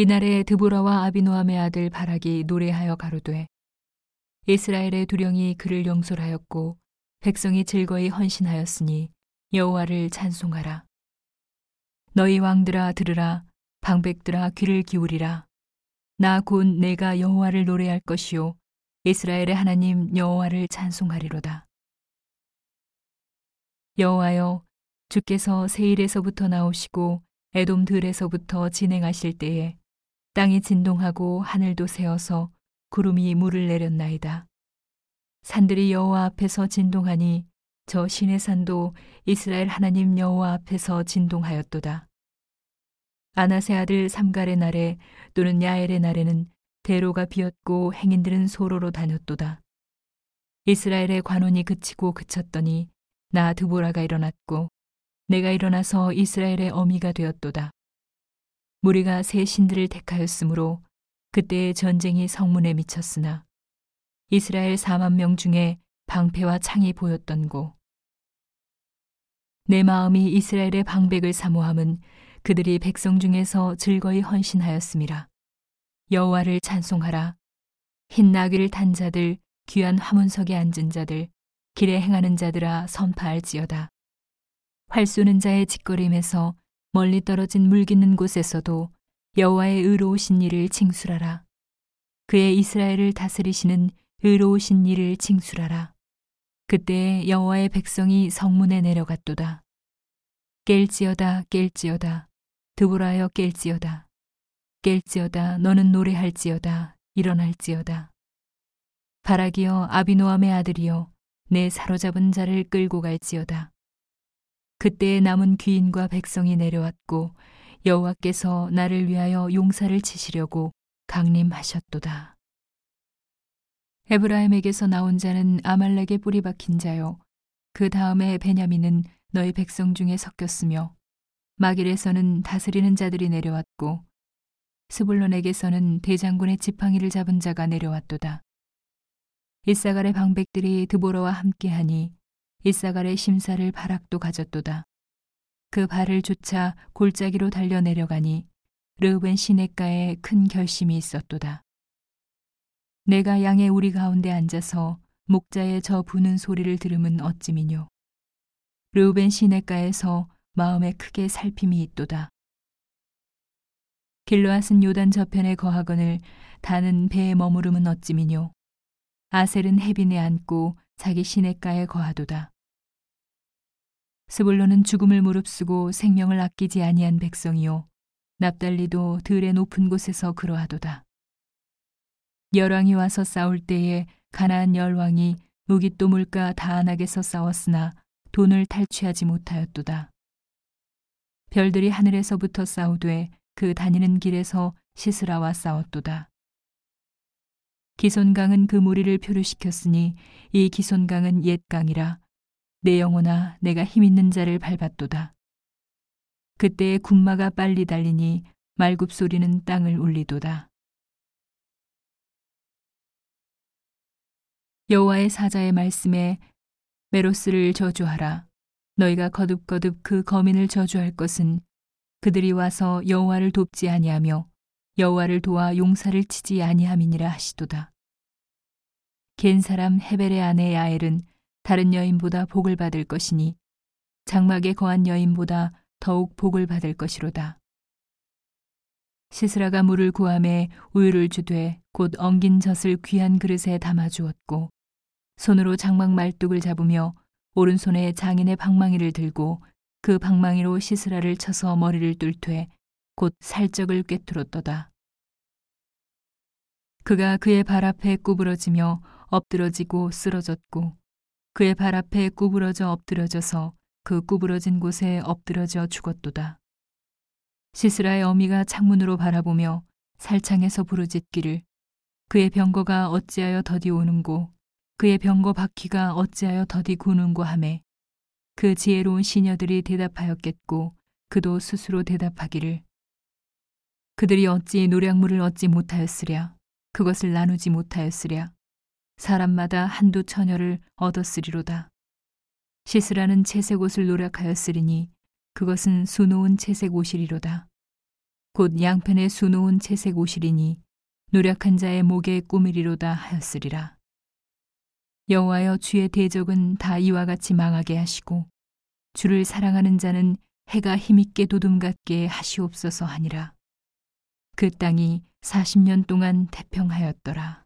이날에 드보라와 아비노함의 아들 바락이 노래하여 가로되 이스라엘의 두령이 그를 용솔하였고 백성이 즐거이 헌신하였으니 여호와를 찬송하라. 너희 왕들아 들으라 방백들아 귀를 기울이라. 나 곧 내가 여호와를 노래할 것이요 이스라엘의 하나님 여호와를 찬송하리로다. 여호와여 주께서 세일에서부터 나오시고 에돔 들에서부터 진행하실 때에 땅이 진동하고 하늘도 새어서 구름이 물을 내렸나이다. 산들이 여호와 앞에서 진동하니 저 신의 산도 이스라엘 하나님 여호와 앞에서 진동하였도다. 아나세 아들 삼갈의 날에 또는 야엘의 날에는 대로가 비었고 행인들은 소로로 다녔도다. 이스라엘의 관원이 그치고 그쳤더니 나 드보라가 일어났고 내가 일어나서 이스라엘의 어미가 되었도다. 무리가 새 신들을 택하였으므로 그때의 전쟁이 성문에 미쳤으나 이스라엘 4만 명 중에 방패와 창이 보였던고. 내 마음이 이스라엘의 방백을 사모함은 그들이 백성 중에서 즐거이 헌신하였음이라. 여호와를 찬송하라. 흰 나귀를 탄 자들, 귀한 화문석에 앉은 자들, 길에 행하는 자들아 선파할지어다. 활 쏘는 자의 짓거림에서 멀리 떨어진 물 깃는 곳에서도 여호와의 의로우신 일을 징술하라. 그의 이스라엘을 다스리시는 의로우신 일을 징술하라. 그때 여호와의 백성이 성문에 내려갔도다. 깰지어다 깰지어다 드보라여 깰지어다 깰지어다 너는 노래할지어다 일어날지어다 바라기여 아비노함의 아들이여 내 사로잡은 자를 끌고 갈지어다 그때에 남은 귀인과 백성이 내려왔고 여호와께서 나를 위하여 용사를 치시려고 강림하셨도다. 에브라임에게서 나온 자는 아말렉의 뿌리 박힌 자요. 그 다음에 베냐민은 너희 백성 중에 섞였으며 마길에서는 다스리는 자들이 내려왔고 스불론에게서는 대장군의 지팡이를 잡은 자가 내려왔도다. 이사갈의 방백들이 드보러와 함께하니 이사갈의 심사를 바락도 가졌도다. 그 발을 쫓아 골짜기로 달려 내려가니 르우벤 시냇가에 큰 결심이 있었도다. 내가 양의 우리 가운데 앉아서 목자의 저 부는 소리를 들으면 어찌미뇨. 르우벤 시냇가에서 마음에 크게 살핌이 있도다. 길로앗은 요단 저편에 거하거늘 다는 배에 머무름은 어찌미뇨. 아셀은 해빈에 앉고 자기 시냇가에 거하도다. 스불로는 죽음을 무릅쓰고 생명을 아끼지 아니한 백성이요 납달리도 들의 높은 곳에서 그러하도다. 열왕이 와서 싸울 때에 가나안 열왕이 무기또 물가 다안하게서 싸웠으나 돈을 탈취하지 못하였도다. 별들이 하늘에서부터 싸우되 그 다니는 길에서 시스라와 싸웠도다. 기손강은 그 무리를 표류시켰으니 이 기손강은 옛 강이라 내 영혼아 내가 힘 있는 자를 밟았도다. 그때의 군마가 빨리 달리니 말굽 소리는 땅을 울리도다. 여호와의 사자의 말씀에 메로스를 저주하라. 너희가 거듭거듭 그 거민을 저주할 것은 그들이 와서 여호와를 돕지 아니하며 여호와를 도와 용사를 치지 아니함이니라 하시도다. 겐 사람 헤벨의 아내 야엘은 다른 여인보다 복을 받을 것이니 장막에 거한 여인보다 더욱 복을 받을 것이로다. 시스라가 물을 구함에 우유를 주되 곧 엉긴 젖을 귀한 그릇에 담아 주었고 손으로 장막 말뚝을 잡으며 오른손에 장인의 방망이를 들고 그 방망이로 시스라를 쳐서 머리를 뚫되 곧 살적을 꿰뚫었도다. 그가 그의 발 앞에 구부러지며 엎드러지고 쓰러졌고 그의 발 앞에 구부러져 엎드려져서 그 구부러진 곳에 엎드려져 죽었도다. 시스라의 어미가 창문으로 바라보며 살창에서 부르짖기를 그의 병거가 어찌하여 더디 오는고 그의 병거 바퀴가 어찌하여 더디 구는고 하매 그 지혜로운 시녀들이 대답하였겠고 그도 스스로 대답하기를 그들이 어찌 노량물을 얻지 못하였으랴 그것을 나누지 못하였으랴 사람마다 한두 처녀를 얻었으리로다. 시스라는 채색 옷을 노력하였으리니 그것은 수놓은 채색 옷이리로다. 곧 양편에 수놓은 채색 옷이리니 노력한 자의 목에 꾸미리로다 하였으리라. 여호와여 주의 대적은 다 이와 같이 망하게 하시고 주를 사랑하는 자는 해가 힘있게 도둠 같게 하시옵소서 하니라. 그 땅이 40년 동안 태평하였더라.